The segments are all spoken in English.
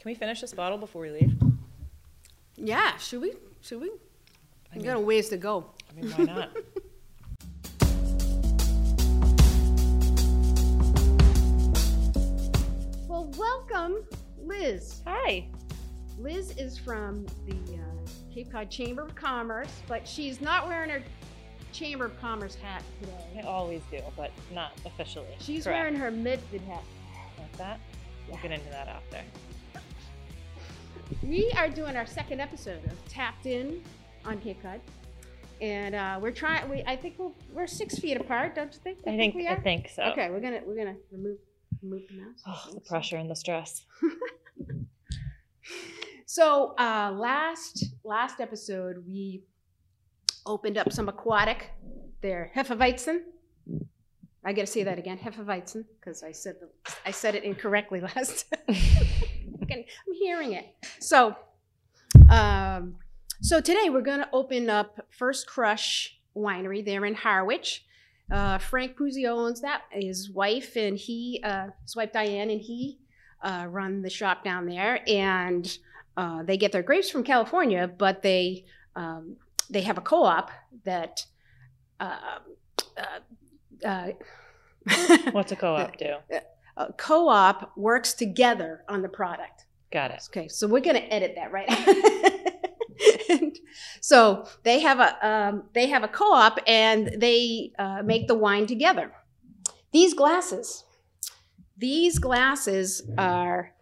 Can we finish this bottle before we leave? Yeah, should we? Should we? I We mean, got a ways to go. I mean, why not? Well, welcome, Liz. Hi. Liz is from the uh, Cape Cod Chamber of Commerce, but she's not wearing her Chamber of Commerce hat today. I always do, but not officially. She's Correct. wearing her Medford hat. Like that? We'll get into that after. We are doing our second episode of Tapped In on Cape Cod, and uh, we're trying. We I think we're, we're six feet apart, don't you think? I You think we I think so. Okay, we're gonna we're gonna remove remove the mouse. Oh, the pressure and the stress. So uh, last last episode we opened up some aquatic. They're Hefeweizen. I got to say that again, Hefeweizen, because I said the I said it incorrectly last. Time. I'm hearing it. So, um, so today we're going to open up First Crush Winery. They're in Harwich. Uh, Frank Puzio owns that. His wife and he, uh, his wife Diane and he, uh, run the shop down there, and uh, they get their grapes from California, but they um, they have a co-op that. Uh, uh, What's a co-op do? a co-op works together on the product. Got it. Okay, so we're gonna edit that right. and so they have a um, they have a co-op and they uh, make the wine together. These glasses, these glasses are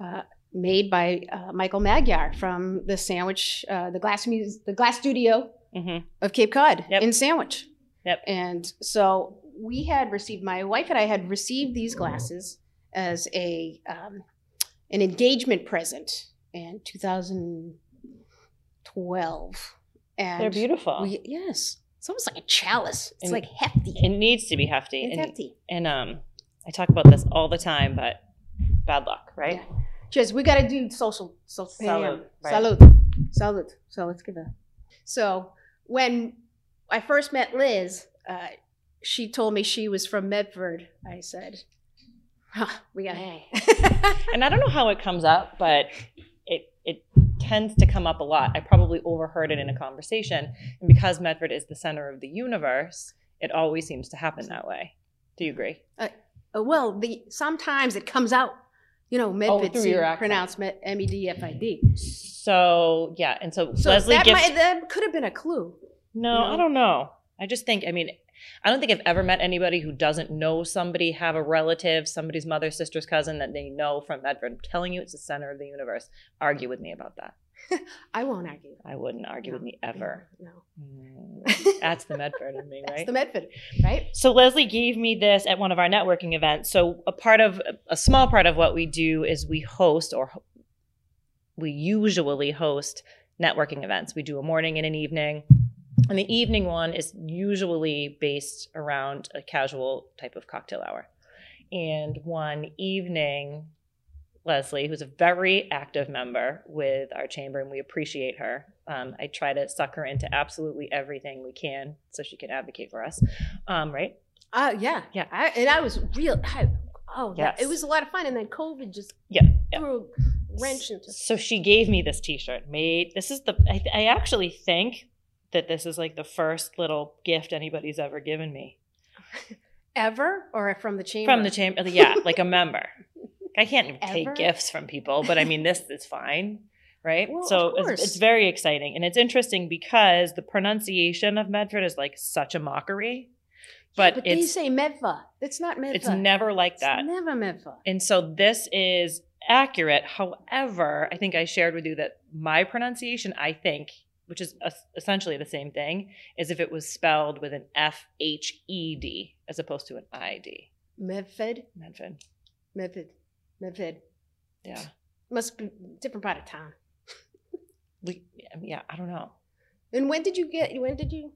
uh, made by uh, Michael Magyar from the Sandwich, uh, the glass Muse- the Glass Studio Mm-hmm. of Cape Cod Yep. in Sandwich. Yep. And so we had received, my wife and I had received these glasses as a um, an engagement present in 2012. And They're beautiful. We, yes, it's almost like a chalice. It's And- like hefty. it needs to be hefty. it's and, hefty. and um, I talk about this all the time, but bad luck, right? Yeah. Cheers. We got to do social. So, Salud, right. Salud. Salud. So let's give a. So when I first met Liz, uh, she told me she was from Medford. I said, huh, "We got hang." And I don't know how it comes up, but it it tends to come up a lot. I probably overheard it in a conversation, and because Medford is the center of the universe, it always seems to happen that way. Do you agree? Uh, well, the sometimes it comes out. You know, Medford through your accent. pronounced Med- M E D F I D. So yeah, and so, So Leslie that, gives. might, that could have been a clue. no, you I don't know. I just think. I mean, I don't think I've ever met anybody who doesn't know somebody, have a relative, somebody's mother, sister's cousin that they know from Medford. I'm telling you, it's the center of the universe. Argue with me about that. I won't argue. I wouldn't argue with me ever. No. Mm, That's the Medford in me, right? That's the Medford, right? So Leslie gave me this at one of our networking events. So a part of a small part of what we do is we host or we usually host networking events. We do a morning and an evening. And the evening one is usually based around a casual type of cocktail hour. And one evening, Leslie, who's a very active member with our chamber, and we appreciate her. Um, I try to suck her into absolutely everything we can so she can advocate for us. Um, right? Uh, yeah, Yeah. I, and I was real. I, oh, that, Yes. it was a lot of fun, and then COVID just Yeah. yeah. threw a wrench into. So she gave me this T-shirt. Made this is the. I, I actually think that this is like the first little gift anybody's ever given me Ever or from the chamber? from the chamber. Uh, yeah, like a member. I can't even Ever? take gifts from people, but I mean this is fine, right? Well, so it's, it's very exciting, and it's interesting because the pronunciation of Medford is like such a mockery, but, but they say Medva. It's not Medva. it's never like It's that. never Medva. And so this is accurate. However, I think I shared with you that my pronunciation, I think, which is essentially the same thing, is if it was spelled with an F H E D as opposed to an I D. Medfed, Medford. Medfed, Medfed. Yeah. Must be different part of town. We, yeah, I don't know. And when did you get? When did you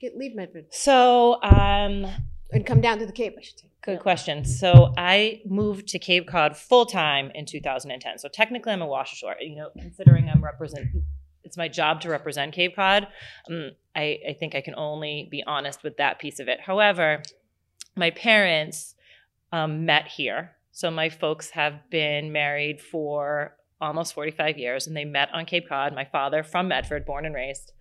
get leave Medford So, um, and come down to the Cape? I should say. good question. So I moved to Cape Cod full time in 2010. So technically, I'm a Washoe You know, considering I'm represent, it's my job to represent Cape Cod. Um, I, I think I can only be honest with that piece of it. However, my parents um, met here. So my folks have been married for almost 45 years and they met on Cape Cod. My father from Medford, born and raised,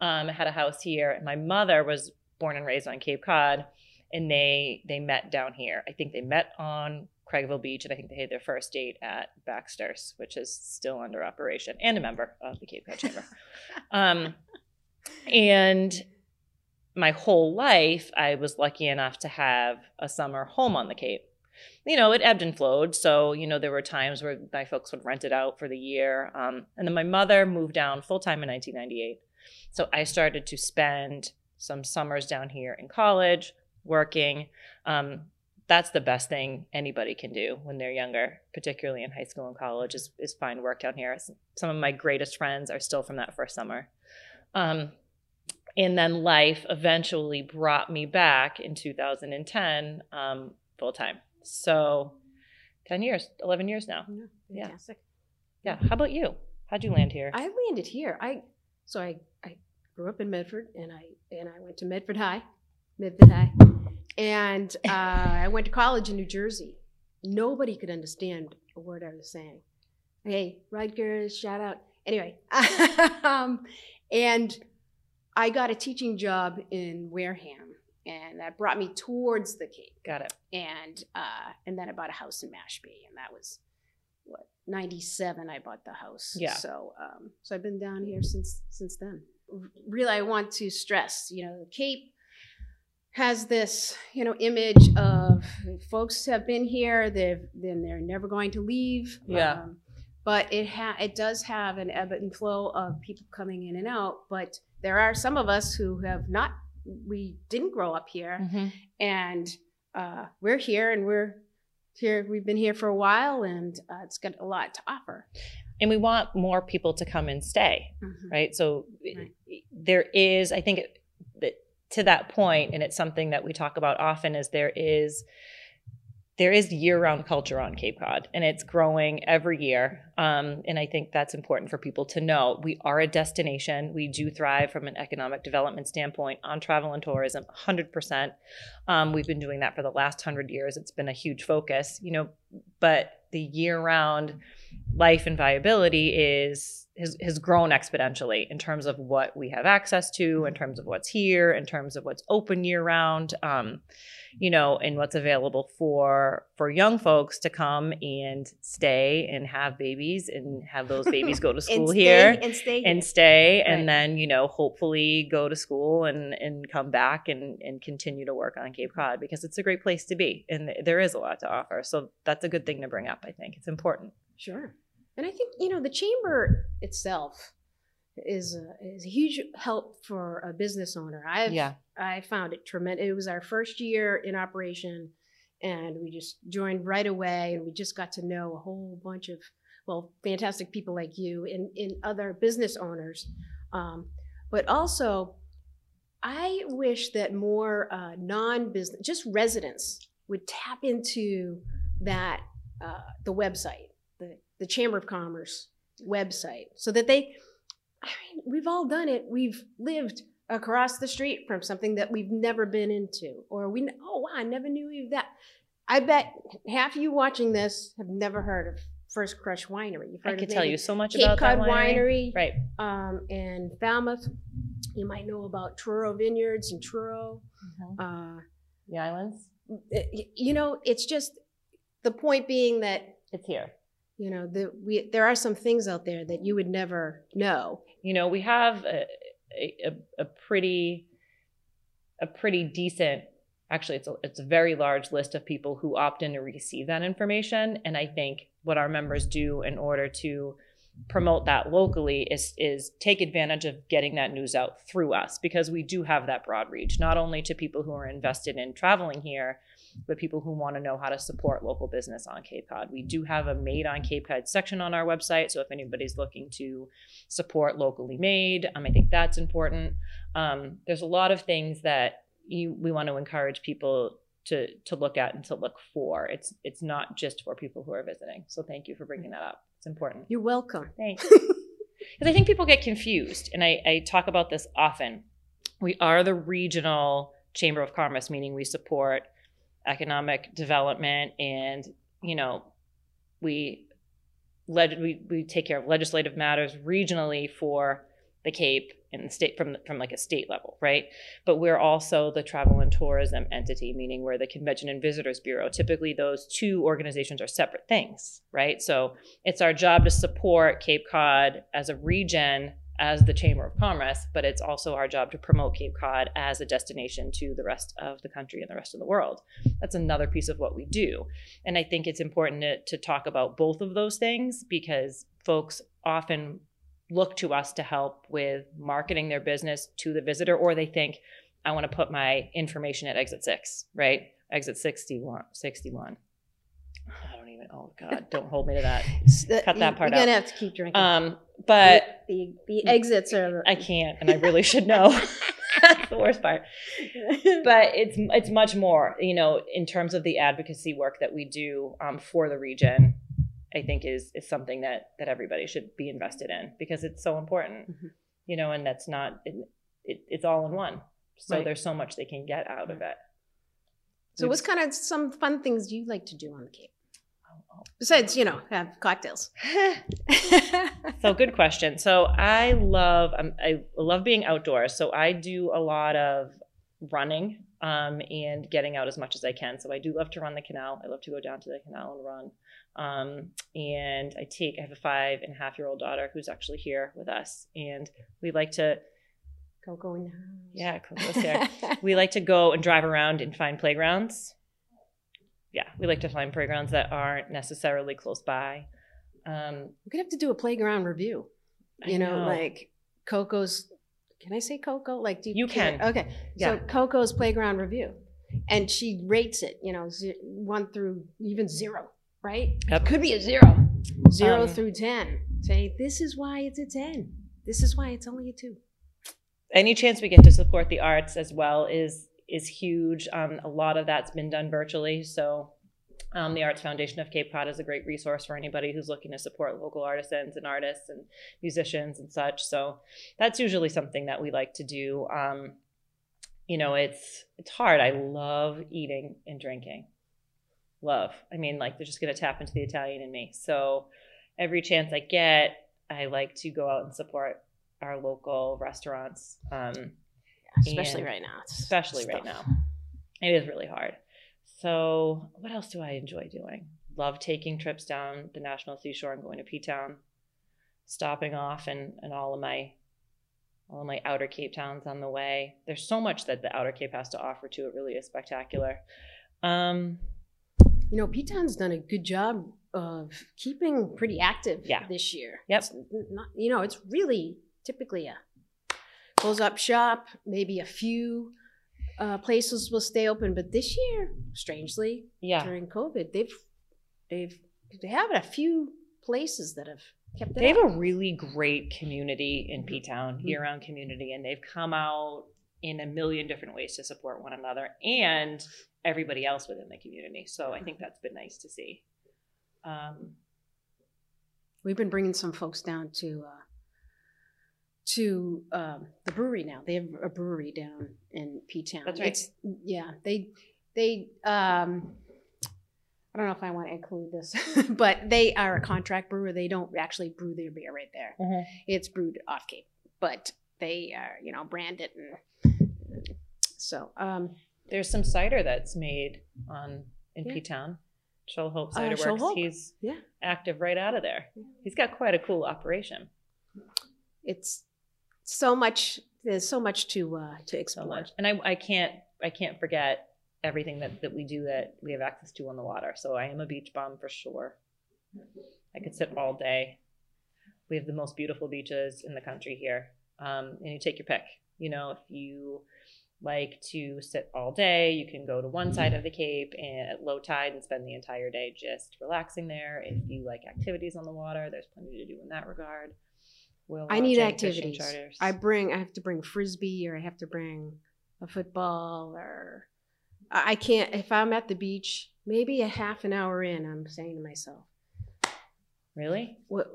um, had a house here. And my mother was born and raised on Cape Cod and they they met down here. I think they met on Craigville Beach and I think they had their first date at Baxter's, which is still under operation and a member of the Cape Cod Chamber. um, and my whole life, I was lucky enough to have a summer home on the Cape you know, it ebbed and flowed. So, you know, there were times where my folks would rent it out for the year. Um, and then my mother moved down full time in 1998. So I started to spend some summers down here in college working. Um, that's the best thing anybody can do when they're younger, particularly in high school and college, is, is find work down here. Some of my greatest friends are still from that first summer. Um, and then life eventually brought me back in 2010 um, full time. So 10 years, 11 years now. Yeah. Yeah. How about you? How'd you land here? I landed here. I so I, I grew up in Medford and I and I went to Medford High, Medford High, and uh, I went to college in New Jersey. Nobody could understand a word I was saying. Hey, Rutgers, shout out. Anyway, um, and I got a teaching job in Wareham and that brought me towards the Cape. Got it. And uh, and then I bought a house in Mashpee, and that was what ninety seven. I bought the house. Yeah. So um, so I've been down here since since then. Really, I want to stress, you know, the Cape has this you know image of folks have been here they've then they're never going to leave yeah um, but it ha- it does have an ebb and flow of people coming in and out but there are some of us who have not we didn't grow up here, mm-hmm. and uh, we're here, and we're here. We've been here for a while, and uh, it's got a lot to offer. And we want more people to come and stay, Mhm. right? So Right. there is, I think, that to that point, and it's something that we talk about often, is there is there is year-round culture on Cape Cod, and it's growing every year. Um, and I think that's important for people to know. We are a destination. We do thrive from an economic development standpoint on travel and tourism, 100%. Um, we've been doing that for the last hundred years. It's been a huge focus, you know. But the year-round life and viability is has, has grown exponentially in terms of what we have access to, in terms of what's here, in terms of what's open year-round. Um, you know, and what's available for for young folks to come and stay and have babies and have those babies go to school stay, here and stay and stay and then you know hopefully go to school and and come back and and continue to work on cape cod because it's a great place to be and there is a lot to offer. So that's a good thing to bring up i think. It's important. Sure. And I think, you know, the chamber itself is a, is a huge help for a business owner. I've yeah I found it tremendous. It was our first year in operation, and we just joined right away, and we just got to know a whole bunch of well, fantastic people like you and, and other business owners. Um, but also, I wish that more uh, non-business, just residents, would tap into that uh, the website, the Chamber of Commerce website, so that they. I mean, we've all done it. We've lived across the street from something that we've never been into, or we. Oh wow, I never knew that. I bet half of you watching this have never heard of First Crush Winery. You've i could tell you so much Cape about Cod that winery. Winery, right um, and Falmouth. You might know about Truro Vineyards and Truro. Uh, the islands you know, it's just the point being that it's here you know the we there are some things out there that you would never know. you know we have a, a, a pretty a pretty decent actually it's a, it's a very large list of people who opt in to receive that information and i think what our members do in order to promote that locally is is take advantage of getting that news out through us because we do have that broad reach not only to people who are invested in traveling here but people who want to know how to support local business on Cape Cod. We do have a made on Cape Cod section on our website so if anybody's looking to support locally made, um, I think that's important. Um, there's a lot of things that you we want to encourage people to to look at and to look for. It's it's not just for people who are visiting. So thank you for bringing that up. It's important. You're welcome. Thanks. Because I think people get confused, and I, I talk about this often. We are the regional chamber of commerce, meaning we support economic development and you know, we leg- we we take care of legislative matters regionally for the Cape and the state from from like a state level, right? But we're also the travel and tourism entity, meaning we're the Convention and Visitors Bureau. Typically, those two organizations are separate things, right? So it's our job to support Cape Cod as a region as the Chamber of Commerce, but it's also our job to promote Cape Cod as a destination to the rest of the country and the rest of the world. That's another piece of what we do. And I think it's important to, to talk about both of those things because folks often look to us to help with marketing their business to the visitor, or they think, I want to put my information at exit six, right? Exit 61. 61. I don't even, oh God, don't hold me to that. Cut that part out. You're gonna have to keep drinking. Um, but the the exits are. I can't, and I really should know. That's the worst part. But it's it's much more, you know, in terms of the advocacy work that we do um, for the region. I think is is something that that everybody should be invested in because it's so important, Mhm. you know, and that's not it, it, it's all in one. So Right. there's so much they can get out of it. so, what's kind of some fun things you like to do on the Cape besides, you know, have cocktails? So good question. So I love um, I love being outdoors. So I do a lot of running um, and getting out as much as I can. So I do love to run the canal. I love to go down to the canal and run. Um, and I take I have a five and a half year old daughter who's actually here with us, and we like to Coco in the house. yeah Coco's here. we like to go and drive around and find playgrounds. Yeah, we like to find playgrounds that aren't necessarily close by. Um, We're gonna have to do a playground review. You know, like Coco's. Can I say Coco? Like, do You can. Okay. Yeah. So Coco's playground review, and she rates it. You know, ze- one through even zero. Right? Yep. Could be a zero. Zero Um, through ten. Say this is why it's a ten. This is why it's only a two. any chance we get to support the arts as well is is huge. Um, a lot of that's been done virtually, so um, the Arts Foundation of Cape Cod is a great resource for anybody who's looking to support local artisans and artists and musicians and such. So that's usually something that we like to do. Um, you know, it's it's hard. I love eating and drinking. Love. I mean, like they're just gonna tap into the Italian in me. So every chance I get, I like to go out and support our local restaurants. Um, Especially And right now. It's especially right tough. now. It is really hard. So, what else do I enjoy doing? Love taking trips down the National Seashore and going to P Town, stopping off and and all of my all of my outer Cape towns on the way. There's so much that the outer Cape has to offer too. It really is spectacular. Um, You know, P-Town's done a good job of keeping pretty active Yeah. this year. Yep. It's not, you know, it's really typically a close up shop, maybe a few uh, places will stay open, but this year, strangely, yeah, during COVID, they've they've they have a few places that have kept it they have up. a really great community in P Town, Mhm. year round community, and they've come out in a million different ways to support one another and everybody else within the community. So I think that's been nice to see. Um, We've been bringing some folks down to uh, to um, the brewery now. They have a brewery down in P Town. That's right. It's, yeah, they they. Um, I don't know if I want to include this, but they are a contract brewer. They don't actually brew their beer right there. It's brewed off Cape, but they are you know branded and so. Um, there's some cider that's made on in Yeah. P Town. Shoal Hope Uh, Cider Shoal Works. Hope. He's Yeah. active right out of there. He's got quite a cool operation. it's so much. There's so much to uh, to so explore. much. And I, I can't I can't forget everything that, that we do that we have access to on the water. So I am a beach bum for sure. I could sit all day. We have the most beautiful beaches in the country here. Um, and you take your pick. You know, if you like to sit all day, you can go to one side of the Cape and at low tide and spend the entire day just relaxing there. If you like activities on the water, there's plenty to do in that regard. Whale I need activities. I bring. I have to bring frisbee, or I have to bring a football, or I can't. If I'm at the beach, maybe a half an hour in, I'm saying to myself, really? "What?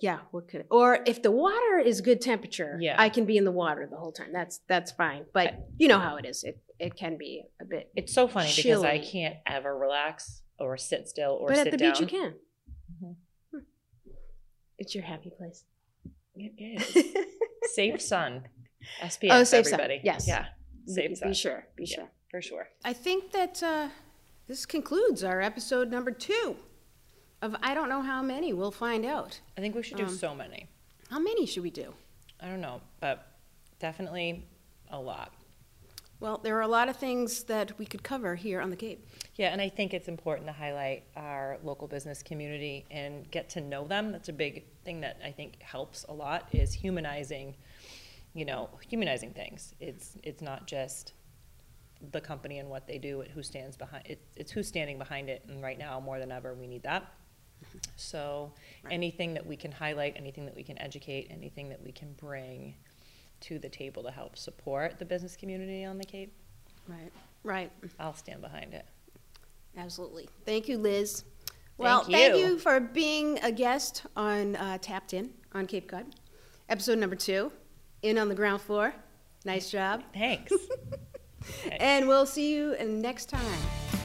Yeah, what could? Or if the water is good temperature, Yeah. I can be in the water the whole time. That's that's fine. But you know how it is. It it can be a bit. It's so funny because I can't ever relax or sit still or sit down. but at the down. beach you can. It's your happy place. It is. Safe sun. SPF, Oh, safe sun. Yes. Yeah, Be- safe be, sun. sure. Be Yeah. sure. for sure. I think that uh, this concludes our episode number two of I don't know how many. We'll find out. I think we should do Um, so many. How many should we do? I don't know, but definitely a lot. Well, there are a lot of things that we could cover here on the Cape. Yeah, and I think it's important to highlight our local business community and get to know them. That's a big thing that I think helps a lot is humanizing, you know, humanizing things. It's it's not just the company and what they do, it who stands behind it, it's who's standing behind it and right now more than ever we need that. Mm-hmm. So Right. anything that we can highlight, anything that we can educate, anything that we can bring to the table to help support the business community on the Cape, Right. Right. I'll stand behind it. Absolutely. Thank you, Liz. Well, Thank thank you. you for being a guest on uh, Tapped In on Cape Cod, episode number two, in on the ground floor. Nice job. Thanks. And we'll see you next time.